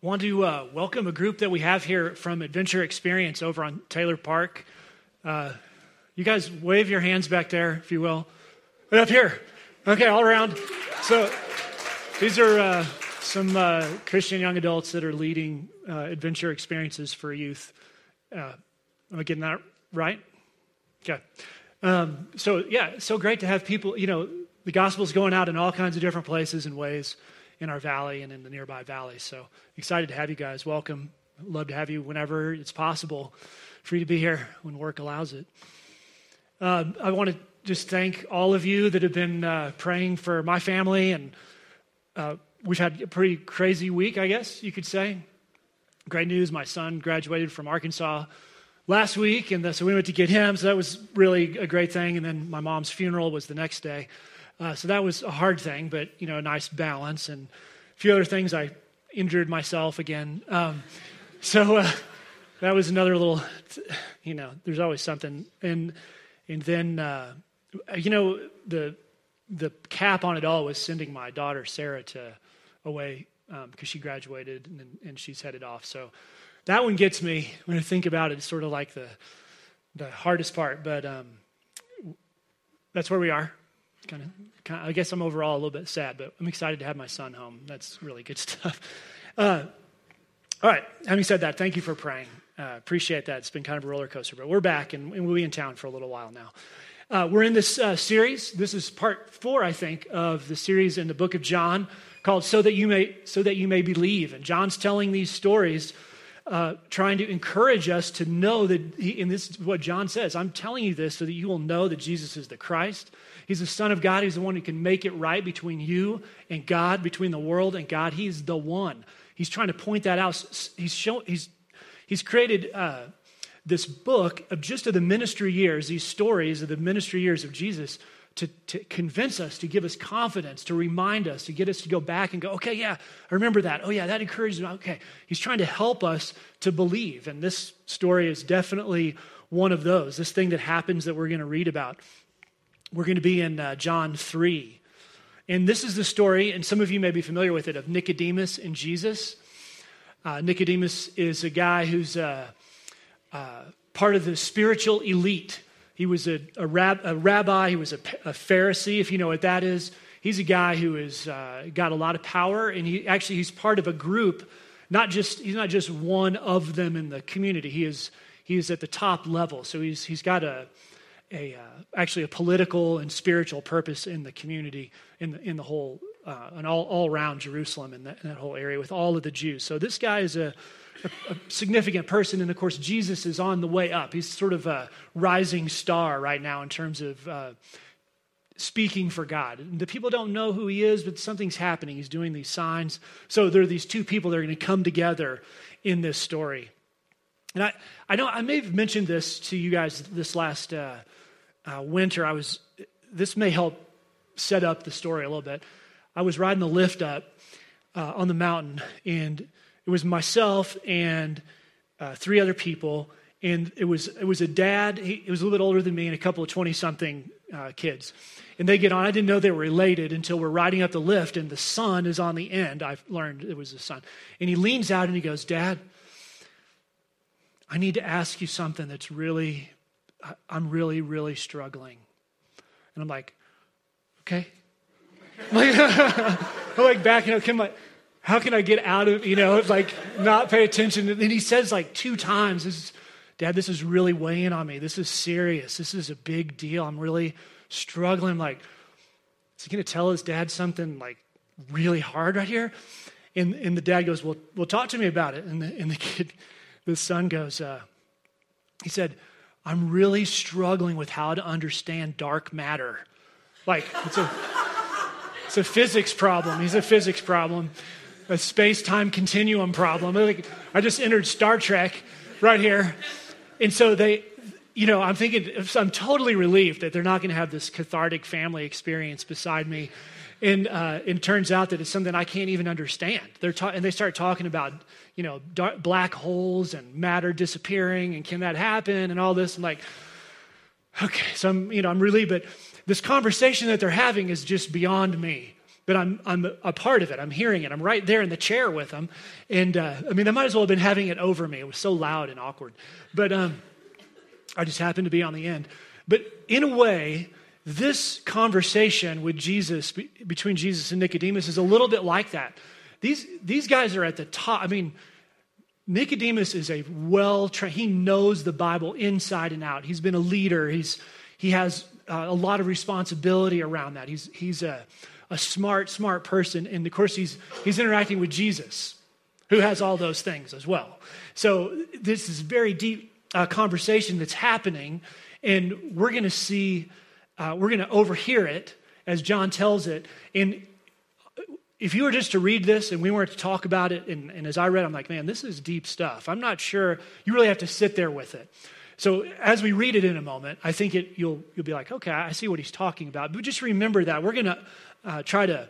want to uh, welcome a group that we have here from Adventure Experience over on Taylor Park. Uh, you guys wave your hands back there, if you will. And up here. Okay, all around. So these are uh, some uh, Christian young adults that are leading uh, adventure experiences for youth. Uh, am I getting that right? Okay. Um, so, yeah, so great to have people, you know, the gospel's going out in all kinds of different places and ways in our valley and in the nearby valleys. So excited to have you guys. Welcome. Love to have you whenever it's possible for you to be here when work allows it. Uh, I want to just thank all of you that have been uh, praying for my family, and uh, we've had a pretty crazy week, I guess you could say. Great news: my son graduated from Arkansas last week, and so we went to get him. So that was really a great thing. And then my mom's funeral was the next day. Uh, so that was a hard thing, but you know, a nice balance. And a few other things, I injured myself again. Um, so uh, that was another little, you know, there's always something. And and then, uh, you know, the the cap on it all was sending my daughter Sarah to away because um, she graduated and, and she's headed off. So that one gets me when I think about it. It's sort of like the the hardest part, but um, that's where we are kind of, I guess I'm overall a little bit sad, but I'm excited to have my son home. That's really good stuff. Uh, all right, having said that, thank you for praying. Uh, appreciate that. It's been kind of a roller coaster, but we're back and, and we'll be in town for a little while now. Uh, we're in this uh, series. This is part four, I think, of the series in the book of John called "So That You May So That You May Believe." And John's telling these stories, uh, trying to encourage us to know that. He, and this is what John says: "I'm telling you this so that you will know that Jesus is the Christ, He's the Son of God. He's the one who can make it right between you and God, between the world and God. He's the one. He's trying to point that out. He's, show, he's, he's created uh, this book of just of the ministry years, these stories of the ministry years of Jesus to, to convince us, to give us confidence, to remind us, to get us to go back and go, okay, yeah, I remember that. Oh, yeah, that encourages me. Okay. He's trying to help us to believe. And this story is definitely one of those, this thing that happens that we're going to read about. We're going to be in uh, John 3. And this is the story, and some of you may be familiar with it, of Nicodemus and Jesus. Uh, Nicodemus is a guy who's uh, uh part of the spiritual elite. He was a, a, rab, a rabbi, he was a, a, Pharisee, if you know what that is. He's a guy who has uh, got a lot of power, and he actually he's part of a group. Not just he's not just one of them in the community. He is he is at the top level. So he's he's got a a uh, actually a political and spiritual purpose in the community in the, in the whole uh, and all, all around Jerusalem and that, that, whole area with all of the Jews. So this guy is a, a, significant person, and of course Jesus is on the way up. He's sort of a rising star right now in terms of uh, speaking for God. The people don't know who he is, but something's happening. He's doing these signs. So there are these two people that are going to come together in this story. And I, I know I may have mentioned this to you guys this last uh, uh, winter, I was, this may help set up the story a little bit. I was riding the lift up uh, on the mountain, and it was myself and uh, three other people, and it was it was a dad. He, was a little bit older than me, and a couple of twenty something uh, kids. And they get on. I didn't know they were related until we're riding up the lift, and the son is on the end. I've learned it was the son, and he leans out and he goes, "Dad, I need to ask you something that's really I'm really, really struggling. And I'm like, okay. like, I'm like backing up. Can I, how can I get out of, you know, like not pay attention? And then he says like two times, this is, Dad, this is really weighing on me. This is serious. This is a big deal. I'm really struggling. Like, is he going to tell his dad something like really hard right here? And, and the dad goes, well, well, talk to me about it. And the, and the kid, the son goes, uh, he said, I'm really struggling with how to understand dark matter. Like, it's a, it's a physics problem. He's a physics problem, a space time continuum problem. Like, I just entered Star Trek right here. And so they, you know, I'm thinking, I'm totally relieved that they're not going to have this cathartic family experience beside me. And uh, it turns out that it's something I can't even understand. They're ta- and they start talking about you know, dark, black holes and matter disappearing and can that happen and all this. I'm like, okay, so I'm, you know, I'm really, but this conversation that they're having is just beyond me. But I'm, I'm a part of it. I'm hearing it. I'm right there in the chair with them. And uh, I mean, they might as well have been having it over me. It was so loud and awkward. But um, I just happened to be on the end. But in a way, this conversation with Jesus, between Jesus and Nicodemus, is a little bit like that. These, these guys are at the top. I mean, Nicodemus is a well trained, he knows the Bible inside and out. He's been a leader, He's, he has uh, a lot of responsibility around that. He's, he's a, a smart, smart person. And of course, he's, he's interacting with Jesus, who has all those things as well. So, this is very deep uh, conversation that's happening, and we're going to see, uh, we're going to overhear it as John tells it. And if you were just to read this and we weren't to talk about it, and, and, as I read, I'm like, man, this is deep stuff. I'm not sure. You really have to sit there with it. So as we read it in a moment, I think it, you'll, you'll be like, okay, I see what he's talking about. But just remember that. We're going to uh, try to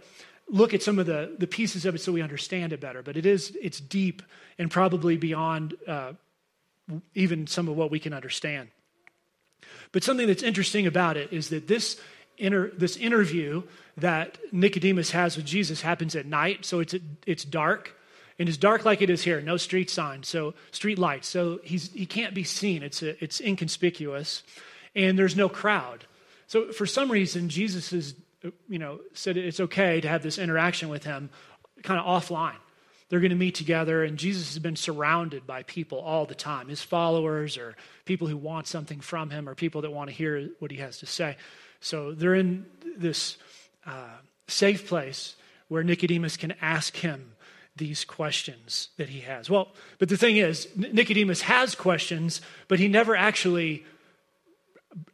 look at some of the, the pieces of it so we understand it better. But it is, it's deep and probably beyond uh, even some of what we can understand. But something that's interesting about it is that this, inter, this interview that Nicodemus has with Jesus happens at night, so it's, it's dark. And it's dark like it is here, no street signs, so street lights. So he's, he can't be seen. It's, a, it's inconspicuous. And there's no crowd. So for some reason, Jesus has, you know, said it's okay to have this interaction with him kind of offline. They're going to meet together, and Jesus has been surrounded by people all the time his followers, or people who want something from him, or people that want to hear what he has to say. So they're in this uh, safe place where Nicodemus can ask him these questions that he has. Well, but the thing is, Nicodemus has questions, but he never actually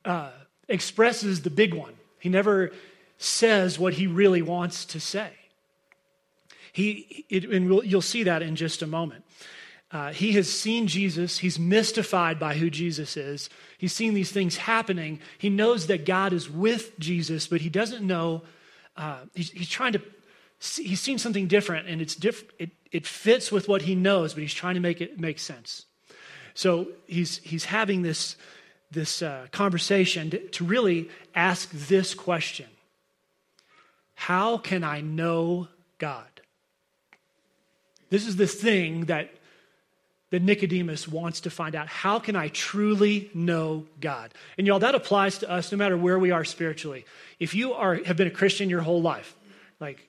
uh, expresses the big one. He never says what he really wants to say. He, it, and we'll, you'll see that in just a moment. Uh, he has seen Jesus. He's mystified by who Jesus is. He's seen these things happening. He knows that God is with Jesus, but he doesn't know uh, he's, he's, trying to, see, he's seen something different and it's diff, it, it fits with what he knows, but he's trying to make it make sense. So he's, he's having this, this uh, conversation to, to really ask this question How can I know God? This is the thing that that Nicodemus wants to find out how can I truly know God? And y'all, that applies to us no matter where we are spiritually. If you are, have been a Christian your whole life, like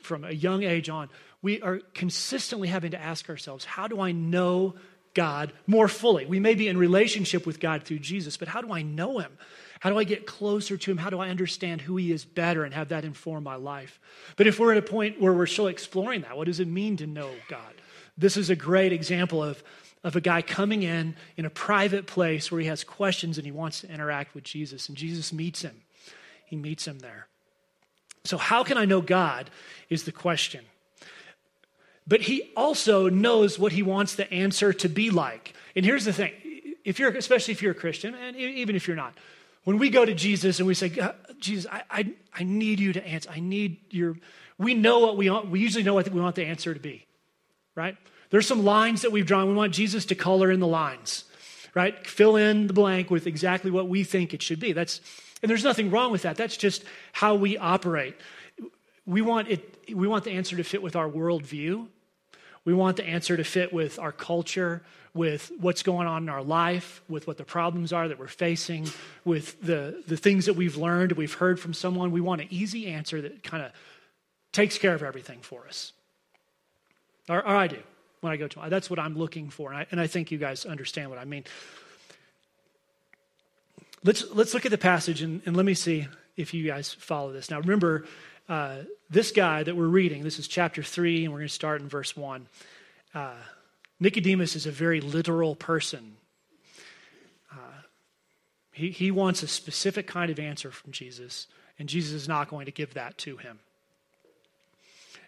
from a young age on, we are consistently having to ask ourselves, how do I know God more fully? We may be in relationship with God through Jesus, but how do I know Him? How do I get closer to Him? How do I understand who He is better and have that inform my life? But if we're at a point where we're still exploring that, what does it mean to know God? This is a great example of, of a guy coming in in a private place where he has questions and he wants to interact with Jesus, and Jesus meets him. He meets him there. So, how can I know God is the question. But he also knows what he wants the answer to be like. And here's the thing if you're, especially if you're a Christian, and even if you're not, when we go to Jesus and we say, Jesus, I, I, I need you to answer, I need your, we know what we want, we usually know what we want the answer to be right? There's some lines that we've drawn. We want Jesus to color in the lines, right? Fill in the blank with exactly what we think it should be. That's, and there's nothing wrong with that. That's just how we operate. We want, it, we want the answer to fit with our worldview. We want the answer to fit with our culture, with what's going on in our life, with what the problems are that we're facing, with the, the things that we've learned, we've heard from someone. We want an easy answer that kind of takes care of everything for us. Or, or I do when I go to That's what I'm looking for. And I, and I think you guys understand what I mean. Let's, let's look at the passage and, and let me see if you guys follow this. Now, remember, uh, this guy that we're reading, this is chapter 3, and we're going to start in verse 1. Uh, Nicodemus is a very literal person. Uh, he, he wants a specific kind of answer from Jesus, and Jesus is not going to give that to him.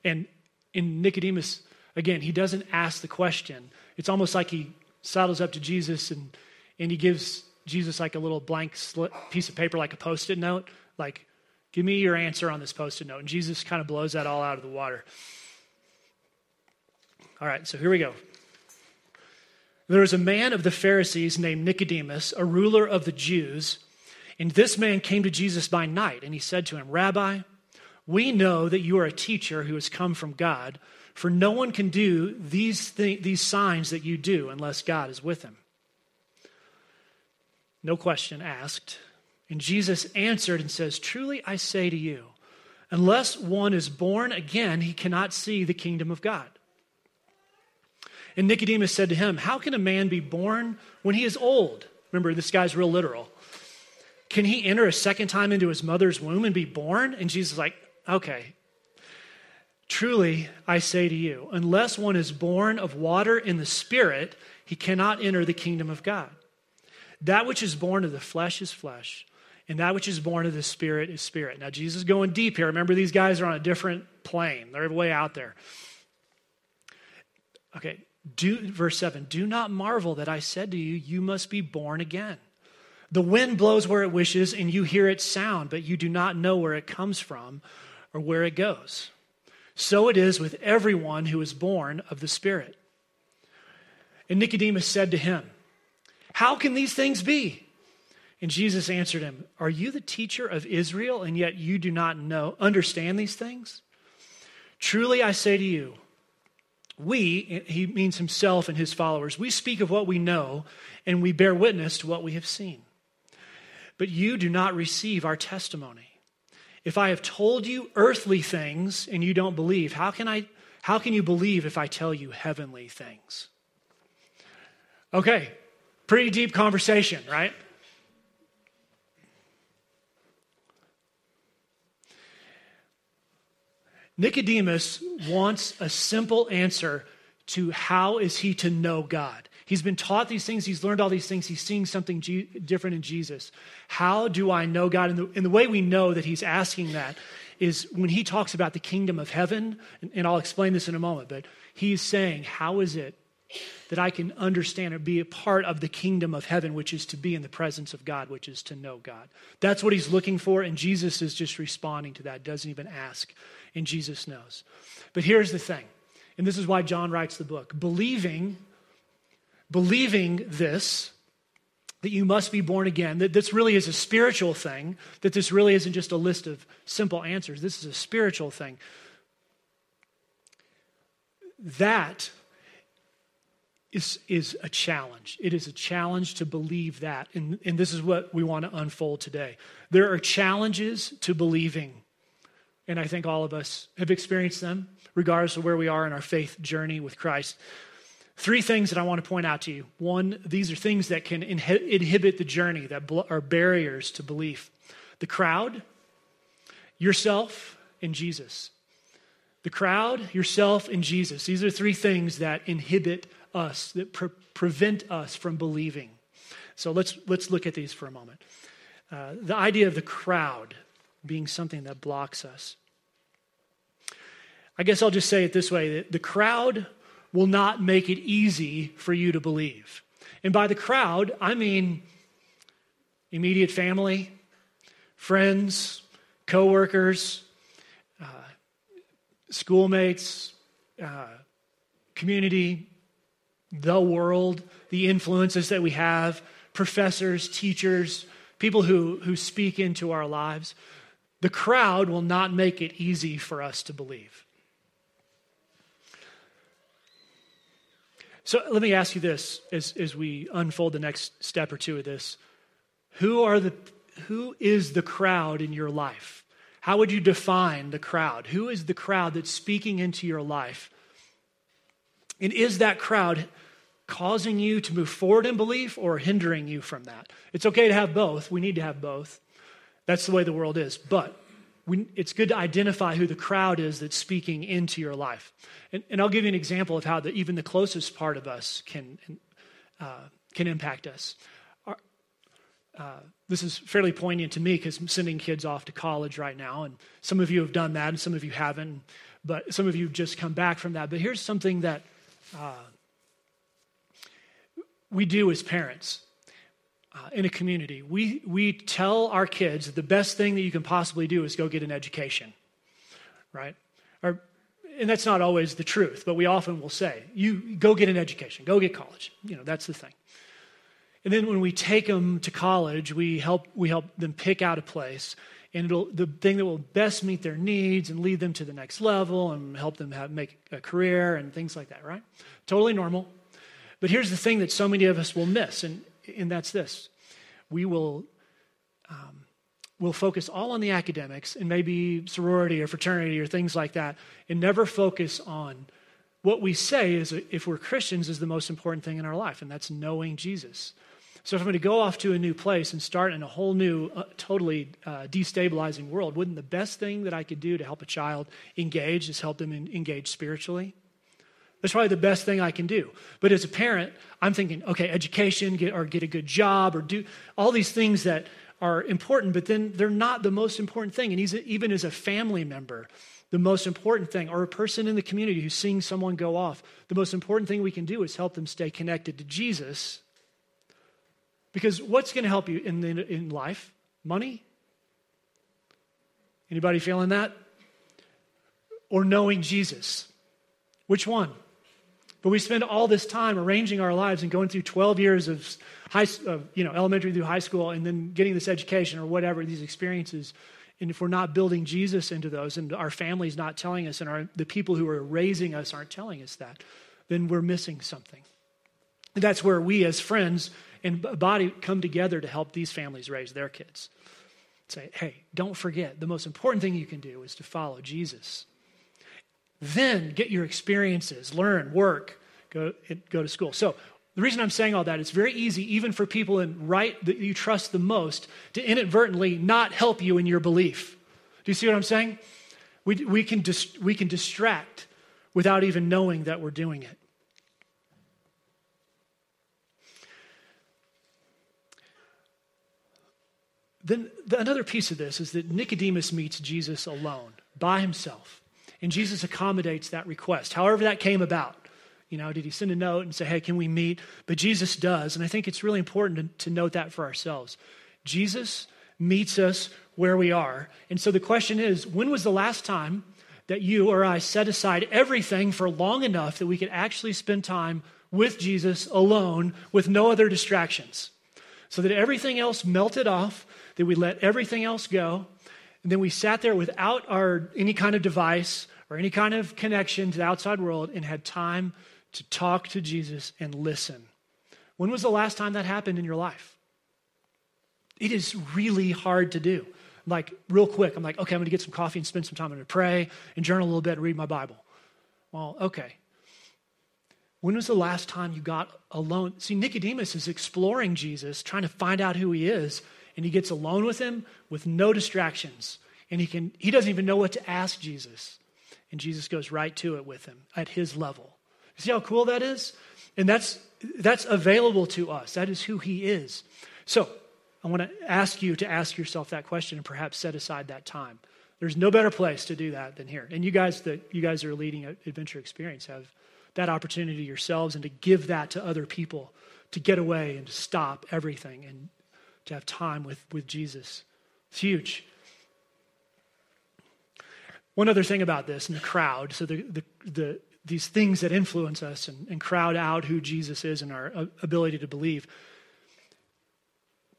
And in Nicodemus' Again, he doesn't ask the question. It's almost like he saddles up to Jesus and, and he gives Jesus like a little blank slip, piece of paper, like a post it note, like, give me your answer on this post it note. And Jesus kind of blows that all out of the water. All right, so here we go. There was a man of the Pharisees named Nicodemus, a ruler of the Jews. And this man came to Jesus by night, and he said to him, Rabbi, We know that you are a teacher who has come from God, for no one can do these, th- these signs that you do unless God is with him. No question asked. And Jesus answered and says, Truly I say to you, unless one is born again, he cannot see the kingdom of God. And Nicodemus said to him, How can a man be born when he is old? Remember, this guy's real literal. Can he enter a second time into his mother's womb and be born? And Jesus is like, Okay. Truly, I say to you, unless one is born of water and the Spirit, he cannot enter the kingdom of God. That which is born of the flesh is flesh, and that which is born of the Spirit is spirit. Now, Jesus is going deep here. Remember, these guys are on a different plane, they're way out there. Okay, do, verse 7 Do not marvel that I said to you, You must be born again. The wind blows where it wishes, and you hear its sound, but you do not know where it comes from or where it goes. So it is with everyone who is born of the Spirit. And Nicodemus said to him, How can these things be? And Jesus answered him, Are you the teacher of Israel, and yet you do not know, understand these things? Truly I say to you, we, he means himself and his followers, we speak of what we know and we bear witness to what we have seen. But you do not receive our testimony. If I have told you earthly things and you don't believe, how can, I, how can you believe if I tell you heavenly things? Okay, pretty deep conversation, right? Nicodemus wants a simple answer to how is he to know God. He's been taught these things, he's learned all these things, he's seeing something G- different in Jesus. How do I know God? And the, and the, way we know that he's asking that is when he talks about the kingdom of heaven, and, and I'll explain this in a moment, but he's saying, How is it that I can understand or be a part of the kingdom of heaven, which is to be in the presence of God, which is to know God? That's what he's looking for, and Jesus is just responding to that, doesn't even ask and Jesus knows. But here's the thing, and this is why John writes the book believing, believing this, that you must be born again, that this really is a spiritual thing, that this really isn't just a list of simple answers, this is a spiritual thing. That is, is a challenge. It is a challenge to believe that. And, and this is what we want to unfold today. There are challenges to believing and I think all of us have experienced them, regardless of where we are in our faith journey with Christ. Three things that I want to point out to you. One, these are things that can inhibit the journey, that are barriers to belief the crowd, yourself, and Jesus. The crowd, yourself, and Jesus. These are three things that inhibit us, that pre- prevent us from believing. So let's, let's look at these for a moment. Uh, the idea of the crowd being something that blocks us. I guess I'll just say it this way that the crowd will not make it easy for you to believe. And by the crowd, I mean immediate family, friends, coworkers, uh, schoolmates, uh, community, the world, the influences that we have, professors, teachers, people who, who speak into our lives. The crowd will not make it easy for us to believe. So let me ask you this as, as we unfold the next step or two of this. Who, are the, who is the crowd in your life? How would you define the crowd? Who is the crowd that's speaking into your life? And is that crowd causing you to move forward in belief or hindering you from that? It's okay to have both. We need to have both. That's the way the world is. But we, it's good to identify who the crowd is that's speaking into your life. And, and I'll give you an example of how the, even the closest part of us can, uh, can impact us. Our, uh, this is fairly poignant to me because I'm sending kids off to college right now, and some of you have done that, and some of you haven't, but some of you have just come back from that. But here's something that uh, we do as parents uh, in a community, we, we tell our kids the best thing that you can possibly do is go get an education, right? Or, and that's not always the truth, but we often will say, you go get an education, go get college. You know, that's the thing. And then when we take them to college, we help, we help them pick out a place and it'll, the thing that will best meet their needs and lead them to the next level and help them have, make a career and things like that, right? Totally normal. But here's the thing that so many of us will miss, and, and that's this. We will um, we'll focus all on the academics and maybe sorority or fraternity or things like that, and never focus on what we say is if we're Christians is the most important thing in our life, and that's knowing Jesus. So if I'm going to go off to a new place and start in a whole new, uh, totally uh, destabilizing world, wouldn't the best thing that I could do to help a child engage is help them in, engage spiritually? That's probably the best thing I can do. But as a parent, I'm thinking, okay, education, get, or get a good job, or do all these things that are important, but then they're not the most important thing. And even as a family member, the most important thing, or a person in the community who's seeing someone go off, the most important thing we can do is help them stay connected to Jesus because what's going to help you in, the, in life? Money? Anybody feeling that? Or knowing Jesus? Which one? But we spend all this time arranging our lives and going through 12 years of high, of, you know, elementary through high school and then getting this education or whatever, these experiences. And if we're not building Jesus into those and our family's not telling us and our, the people who are raising us aren't telling us that, then we're missing something. And that's where we as friends and body come together to help these families raise their kids. Say, hey, don't forget, the most important thing you can do is to follow Jesus. Then get your experiences, learn, work, go, go to school. So, the reason I'm saying all that, it's very easy, even for people in right that you trust the most, to inadvertently not help you in your belief. Do you see what I'm saying? We, we, can, dis, we can distract without even knowing that we're doing it. Then the, another piece of this is that Nicodemus meets Jesus alone, by himself. And Jesus accommodates that request, however that came about. You know, did he send a note and say, hey, can we meet? But Jesus does. And I think it's really important to, to note that for ourselves. Jesus meets us where we are. And so the question is when was the last time that you or I set aside everything for long enough that we could actually spend time with Jesus alone with no other distractions? So that everything else melted off that we let everything else go, and then we sat there without our any kind of device or any kind of connection to the outside world and had time to talk to Jesus and listen. When was the last time that happened in your life? It is really hard to do. Like, real quick, I'm like, okay, I'm going to get some coffee and spend some time. I'm going to pray and journal a little bit and read my Bible. Well, okay. When was the last time you got alone? See, Nicodemus is exploring Jesus, trying to find out who he is, and he gets alone with him with no distractions. And he, can, he doesn't even know what to ask Jesus. And Jesus goes right to it with him at his level. See how cool that is? And that's, that's available to us. That is who he is. So I want to ask you to ask yourself that question and perhaps set aside that time. There's no better place to do that than here. And you guys that you guys are leading adventure experience have that opportunity yourselves and to give that to other people to get away and to stop everything and to have time with, with Jesus. It's huge. One other thing about this and the crowd, so the, the, the, these things that influence us and, and crowd out who Jesus is and our uh, ability to believe,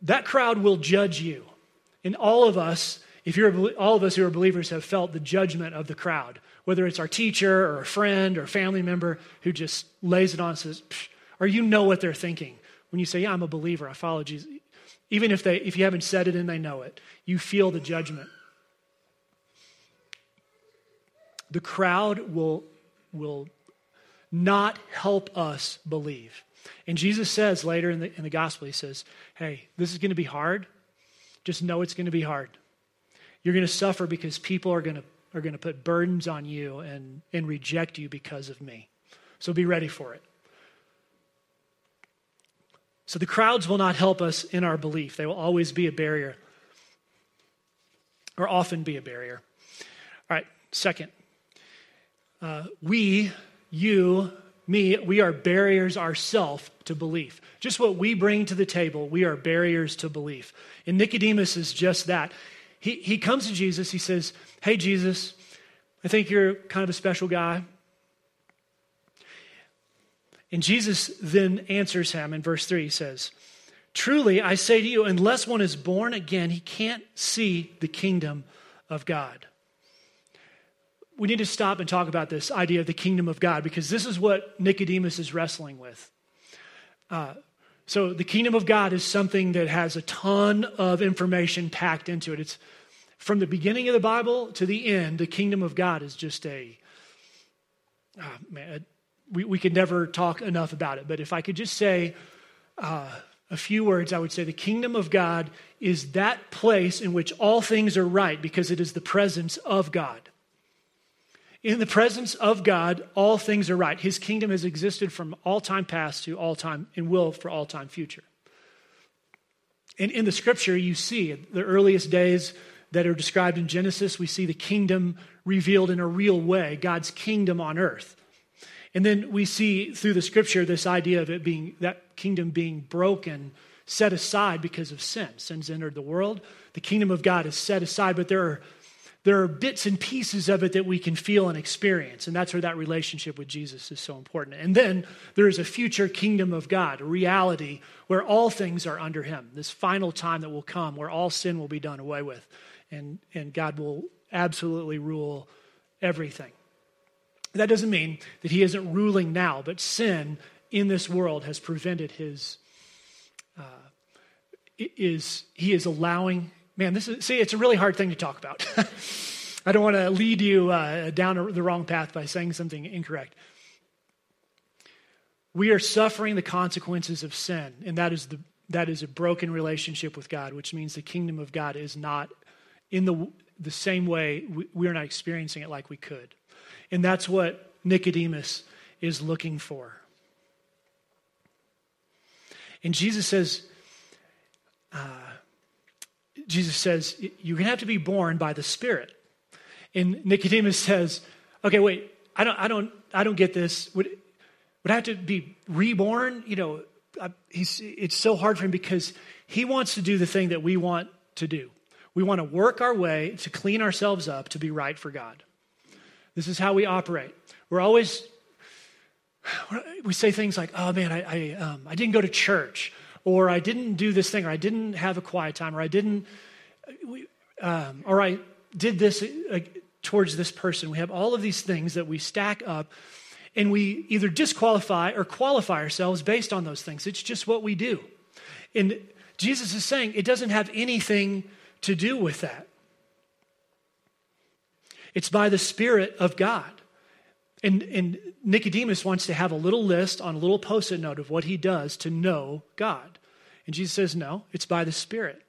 that crowd will judge you. And all of us, if you're all of us who are believers, have felt the judgment of the crowd, whether it's our teacher or a friend or a family member who just lays it on and says, or you know what they're thinking when you say, "Yeah, I'm a believer. I follow Jesus." Even if, they, if you haven't said it and they know it, you feel the judgment. The crowd will, will not help us believe. And Jesus says later in the, in the gospel, he says, Hey, this is going to be hard. Just know it's going to be hard. You're going to suffer because people are going to, are going to put burdens on you and, and reject you because of me. So be ready for it. So the crowds will not help us in our belief, they will always be a barrier, or often be a barrier. All right, second, uh, we, you, me, we are barriers ourselves to belief. Just what we bring to the table, we are barriers to belief. And Nicodemus is just that. He, he comes to Jesus, he says, Hey, Jesus, I think you're kind of a special guy. And Jesus then answers him in verse 3. He says, Truly, I say to you, unless one is born again, he can't see the kingdom of God. We need to stop and talk about this idea of the kingdom of God because this is what Nicodemus is wrestling with. Uh, so, the kingdom of God is something that has a ton of information packed into it. It's from the beginning of the Bible to the end, the kingdom of God is just a, oh man, we, we could never talk enough about it. But if I could just say, uh, a few words, I would say the kingdom of God is that place in which all things are right because it is the presence of God. In the presence of God, all things are right. His kingdom has existed from all time past to all time and will for all time future. And in the scripture, you see the earliest days that are described in Genesis, we see the kingdom revealed in a real way, God's kingdom on earth. And then we see through the scripture this idea of it being that kingdom being broken, set aside because of sin. Sin's entered the world. The kingdom of God is set aside, but there are there are bits and pieces of it that we can feel and experience. And that's where that relationship with Jesus is so important. And then there is a future kingdom of God, a reality where all things are under Him. This final time that will come where all sin will be done away with. And, and God will absolutely rule everything. That doesn't mean that he isn't ruling now, but sin in this world has prevented his. Uh, is he is allowing? Man, this is see, it's a really hard thing to talk about. I don't want to lead you uh, down the wrong path by saying something incorrect. We are suffering the consequences of sin, and that is the that is a broken relationship with God, which means the kingdom of God is not in the the same way we, we are not experiencing it like we could. And that's what Nicodemus is looking for. And Jesus says, uh, Jesus says, you're going to have to be born by the Spirit. And Nicodemus says, okay, wait, I don't, I don't, I don't get this. Would, would I have to be reborn? You know, he's, it's so hard for him because he wants to do the thing that we want to do. We want to work our way to clean ourselves up to be right for God. This is how we operate. We're always, we say things like, oh man, I, I, um, I didn't go to church, or I didn't do this thing, or I didn't have a quiet time, or I didn't, um, or I did this uh, towards this person. We have all of these things that we stack up, and we either disqualify or qualify ourselves based on those things. It's just what we do. And Jesus is saying it doesn't have anything to do with that. It's by the Spirit of God. And, and Nicodemus wants to have a little list on a little post it note of what he does to know God. And Jesus says, no, it's by the Spirit.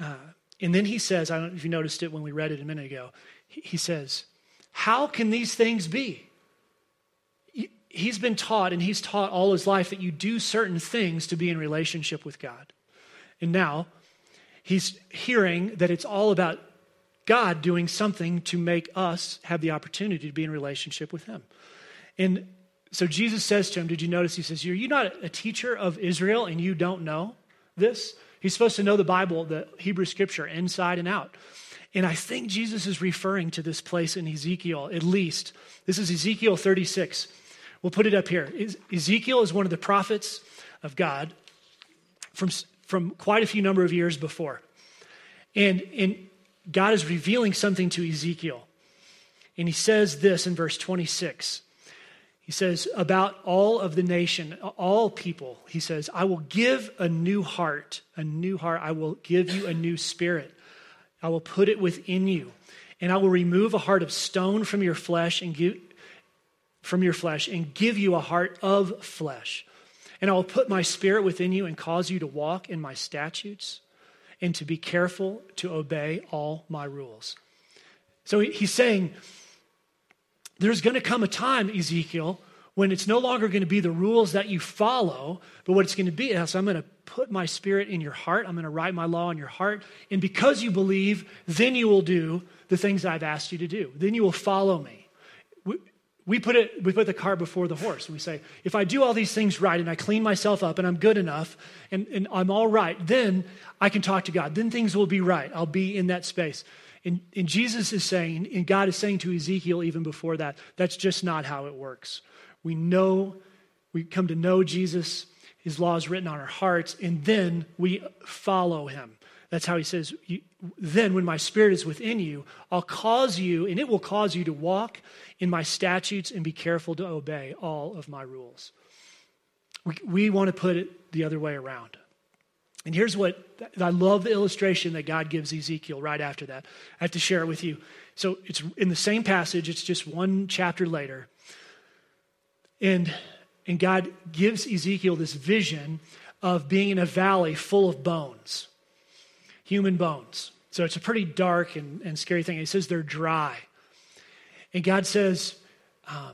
Uh, and then he says, I don't know if you noticed it when we read it a minute ago, he, he says, How can these things be? He's been taught, and he's taught all his life, that you do certain things to be in relationship with God. And now He's hearing that it's all about God doing something to make us have the opportunity to be in relationship with Him. And so Jesus says to him, Did you notice? He says, Are you not a teacher of Israel and you don't know this? He's supposed to know the Bible, the Hebrew scripture, inside and out. And I think Jesus is referring to this place in Ezekiel, at least. This is Ezekiel 36. We'll put it up here. Ezekiel is one of the prophets of God from from quite a few number of years before. And, and God is revealing something to Ezekiel. And he says this in verse 26. He says, About all of the nation, all people, he says, I will give a new heart, a new heart. I will give you a new spirit. I will put it within you. And I will remove a heart of stone from your flesh and give, from your flesh and give you a heart of flesh. And I will put my spirit within you and cause you to walk in my statutes and to be careful to obey all my rules. So he's saying, there's going to come a time, Ezekiel, when it's no longer going to be the rules that you follow, but what it's going to be is I'm going to put my spirit in your heart. I'm going to write my law in your heart. And because you believe, then you will do the things I've asked you to do. Then you will follow me we put it we put the cart before the horse we say if i do all these things right and i clean myself up and i'm good enough and, and i'm all right then i can talk to god. Then things will be right. I'll be in that space. And, and jesus is saying and god is saying to ezekiel even before that that's just not how it works. We know we come to know jesus. His law is written on our hearts, and then we follow him. That's how he says, Then when my spirit is within you, I'll cause you, and it will cause you to walk in my statutes and be careful to obey all of my rules. We, we want to put it the other way around. And here's what I love the illustration that God gives Ezekiel right after that. I have to share it with you. So it's in the same passage, it's just one chapter later. And, and God gives Ezekiel this vision of being in a valley full of bones, human bones. So it's a pretty dark and, and scary thing. He says they're dry. And God says, um,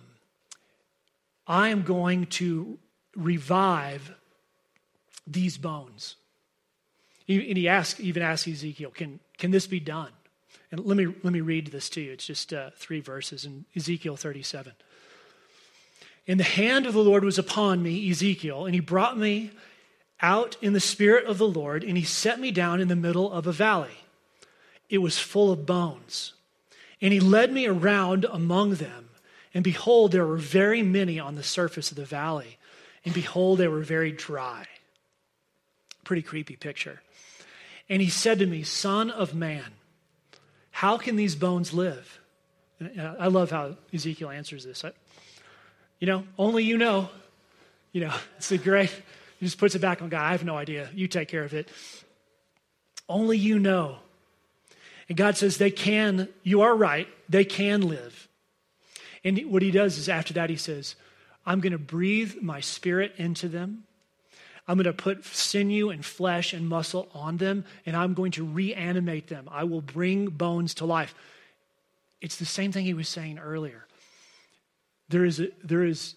I am going to revive these bones. And he asks, even asks Ezekiel, can, can this be done? And let me, let me read this to you. It's just uh, three verses in Ezekiel 37. And the hand of the Lord was upon me, Ezekiel, and he brought me out in the spirit of the Lord, and he set me down in the middle of a valley. It was full of bones. And he led me around among them. And behold, there were very many on the surface of the valley. And behold, they were very dry. Pretty creepy picture. And he said to me, Son of man, how can these bones live? And I love how Ezekiel answers this. You know, only you know. You know, it's a great, he just puts it back on God. I have no idea. You take care of it. Only you know. And God says they can, you are right, they can live. And what he does is after that, he says, I'm going to breathe my spirit into them. I'm going to put sinew and flesh and muscle on them, and I'm going to reanimate them. I will bring bones to life. It's the same thing he was saying earlier. There is a, there is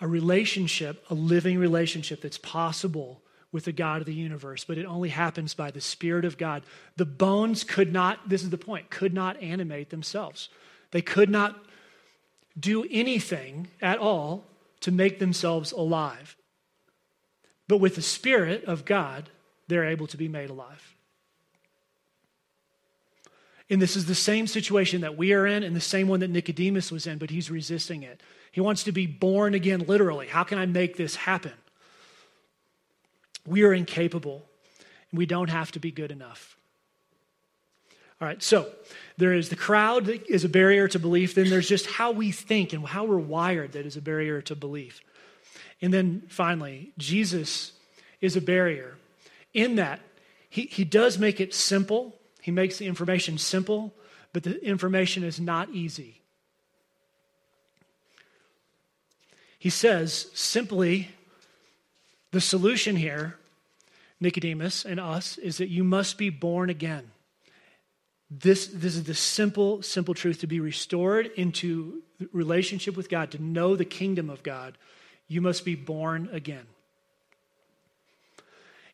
a relationship, a living relationship that's possible with the God of the universe, but it only happens by the Spirit of God. The bones could not, this is the point, could not animate themselves. They could not do anything at all to make themselves alive. But with the Spirit of God, they're able to be made alive. And this is the same situation that we are in and the same one that Nicodemus was in, but he's resisting it. He wants to be born again, literally. How can I make this happen? We are incapable, and we don't have to be good enough. All right, so there is the crowd that is a barrier to belief. Then there's just how we think and how we're wired that is a barrier to belief. And then finally, Jesus is a barrier in that he, he does make it simple. He makes the information simple, but the information is not easy. He says simply the solution here, Nicodemus and us, is that you must be born again. This, this is the simple, simple truth to be restored into relationship with God, to know the kingdom of God. You must be born again.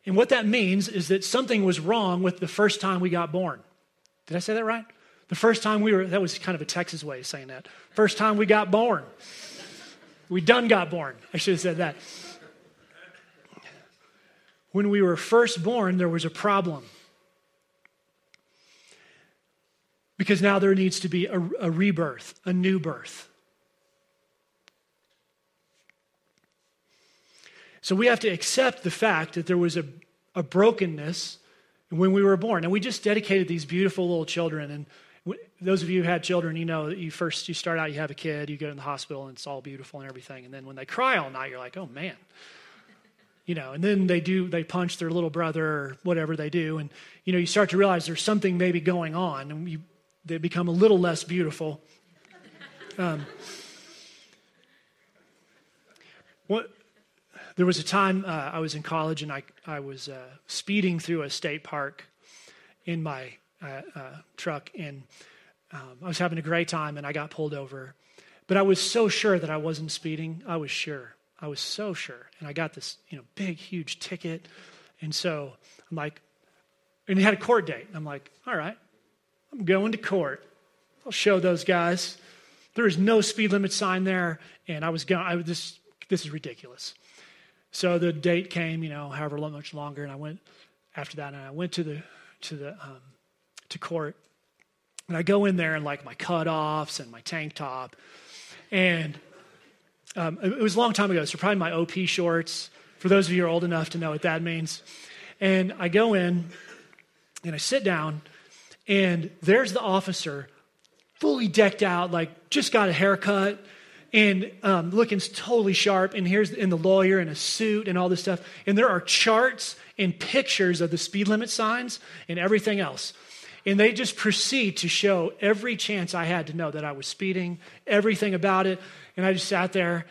And what that means is that something was wrong with the first time we got born. Did I say that right? The first time we were, that was kind of a Texas way of saying that. First time we got born. We done got born. I should have said that. When we were first born, there was a problem. Because now there needs to be a, a rebirth, a new birth. So we have to accept the fact that there was a, a brokenness when we were born. And we just dedicated these beautiful little children. And those of you who had children, you know that you first you start out, you have a kid, you go in the hospital, and it's all beautiful and everything. And then when they cry all night, you're like, oh man. You know, and then they do, they punch their little brother or whatever they do. And, you know, you start to realize there's something maybe going on, and you, they become a little less beautiful. Um, what, there was a time uh, I was in college and I, I was uh, speeding through a state park in my uh, uh truck, and um, I was having a great time, and I got pulled over. But I was so sure that I wasn't speeding. I was sure. I was so sure. And I got this, you know, big, huge ticket. And so I'm like, and he had a court date. I'm like, all right, I'm going to court. I'll show those guys. There is no speed limit sign there. And I was going, I was this, this is ridiculous. So the date came, you know, however much longer. And I went after that and I went to the, to the, um, to court. And I go in there in like my cutoffs and my tank top. And um, it was a long time ago, so probably my OP shorts, for those of you who are old enough to know what that means. And I go in and I sit down, and there's the officer, fully decked out, like just got a haircut and um, looking totally sharp. And here's in the lawyer in a suit and all this stuff. And there are charts and pictures of the speed limit signs and everything else. And they just proceed to show every chance I had to know that I was speeding, everything about it. And I just sat there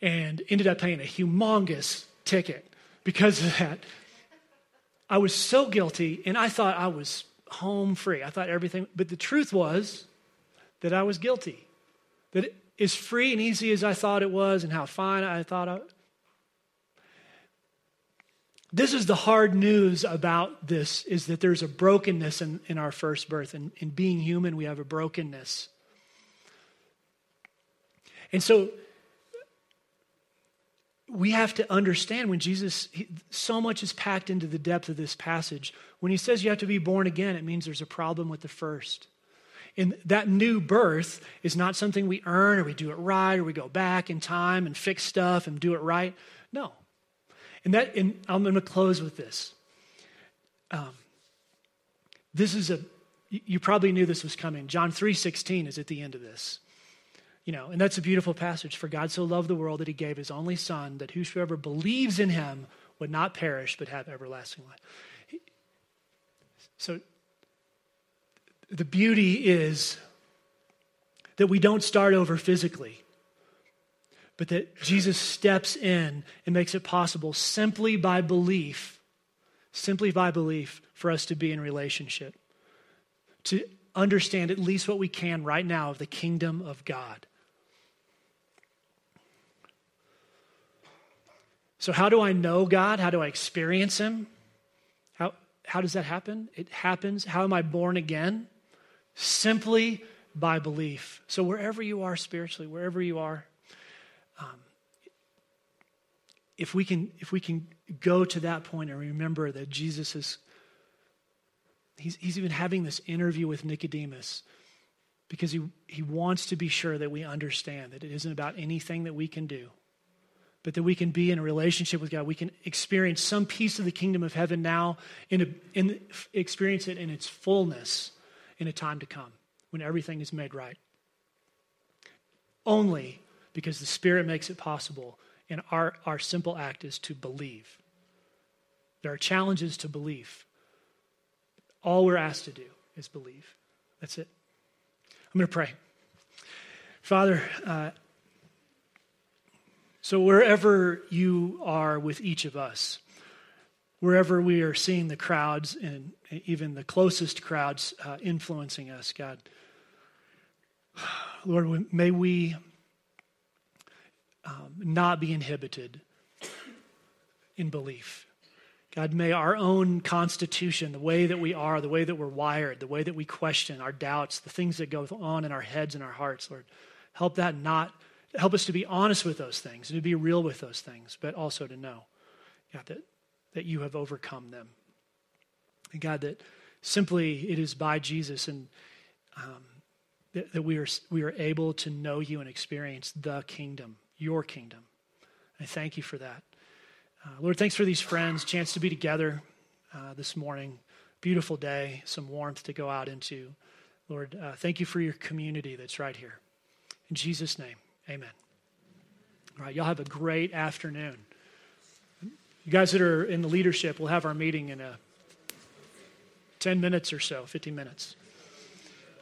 and ended up paying a humongous ticket because of that. I was so guilty, and I thought I was home free. I thought everything, but the truth was that I was guilty. That as free and easy as I thought it was, and how fine I thought I, this is the hard news about this is that there's a brokenness in, in our first birth. And in being human we have a brokenness. And so we have to understand when jesus he, so much is packed into the depth of this passage. When he says you have to be born again it means there's a problem with the first. And that new birth is not something we earn or we do it right or we go back in time and fix stuff and do it right. No and that, and I'm going to close with this. Um, this is a, you probably knew this was coming. John 3.16 is at the end of this. You know, and that's a beautiful passage. For God so loved the world that he gave his only son, that whosoever believes in him would not perish, but have everlasting life. So the beauty is that we don't start over physically but that Jesus steps in and makes it possible simply by belief, simply by belief, for us to be in relationship, to understand at least what we can right now of the kingdom of God. So, how do I know God? How do I experience Him? How, how does that happen? It happens. How am I born again? Simply by belief. So, wherever you are spiritually, wherever you are, um, if we can if we can go to that point and remember that jesus is he's, he's even having this interview with nicodemus because he, he wants to be sure that we understand that it isn't about anything that we can do but that we can be in a relationship with god. We can experience some piece of the kingdom of heaven now and in, experience it in its fullness in a time to come when everything is made right. Only because the Spirit makes it possible, and our, our simple act is to believe. There are challenges to belief. All we're asked to do is believe. That's it. I'm going to pray. Father, uh, so wherever you are with each of us, wherever we are seeing the crowds and even the closest crowds uh, influencing us, God, Lord, may we um, not be inhibited in belief. God, may our own constitution, the way that we are, the way that we're wired, the way that we question our doubts, the things that go on in our heads and our hearts, Lord, help that not, help us to be honest with those things and to be real with those things, but also to know, God, that, that you have overcome them. And God, that simply it is by Jesus and um, that, that we, are, we are able to know you and experience the kingdom your kingdom. I thank you for that. Uh, Lord, thanks for these friends, chance to be together uh, this morning. Beautiful day, some warmth to go out into. Lord, uh, thank you for your community that's right here. In Jesus' name, amen. All right, y'all have a great afternoon. You guys that are in the leadership, we'll have our meeting in a 10 minutes or so, 15 minutes.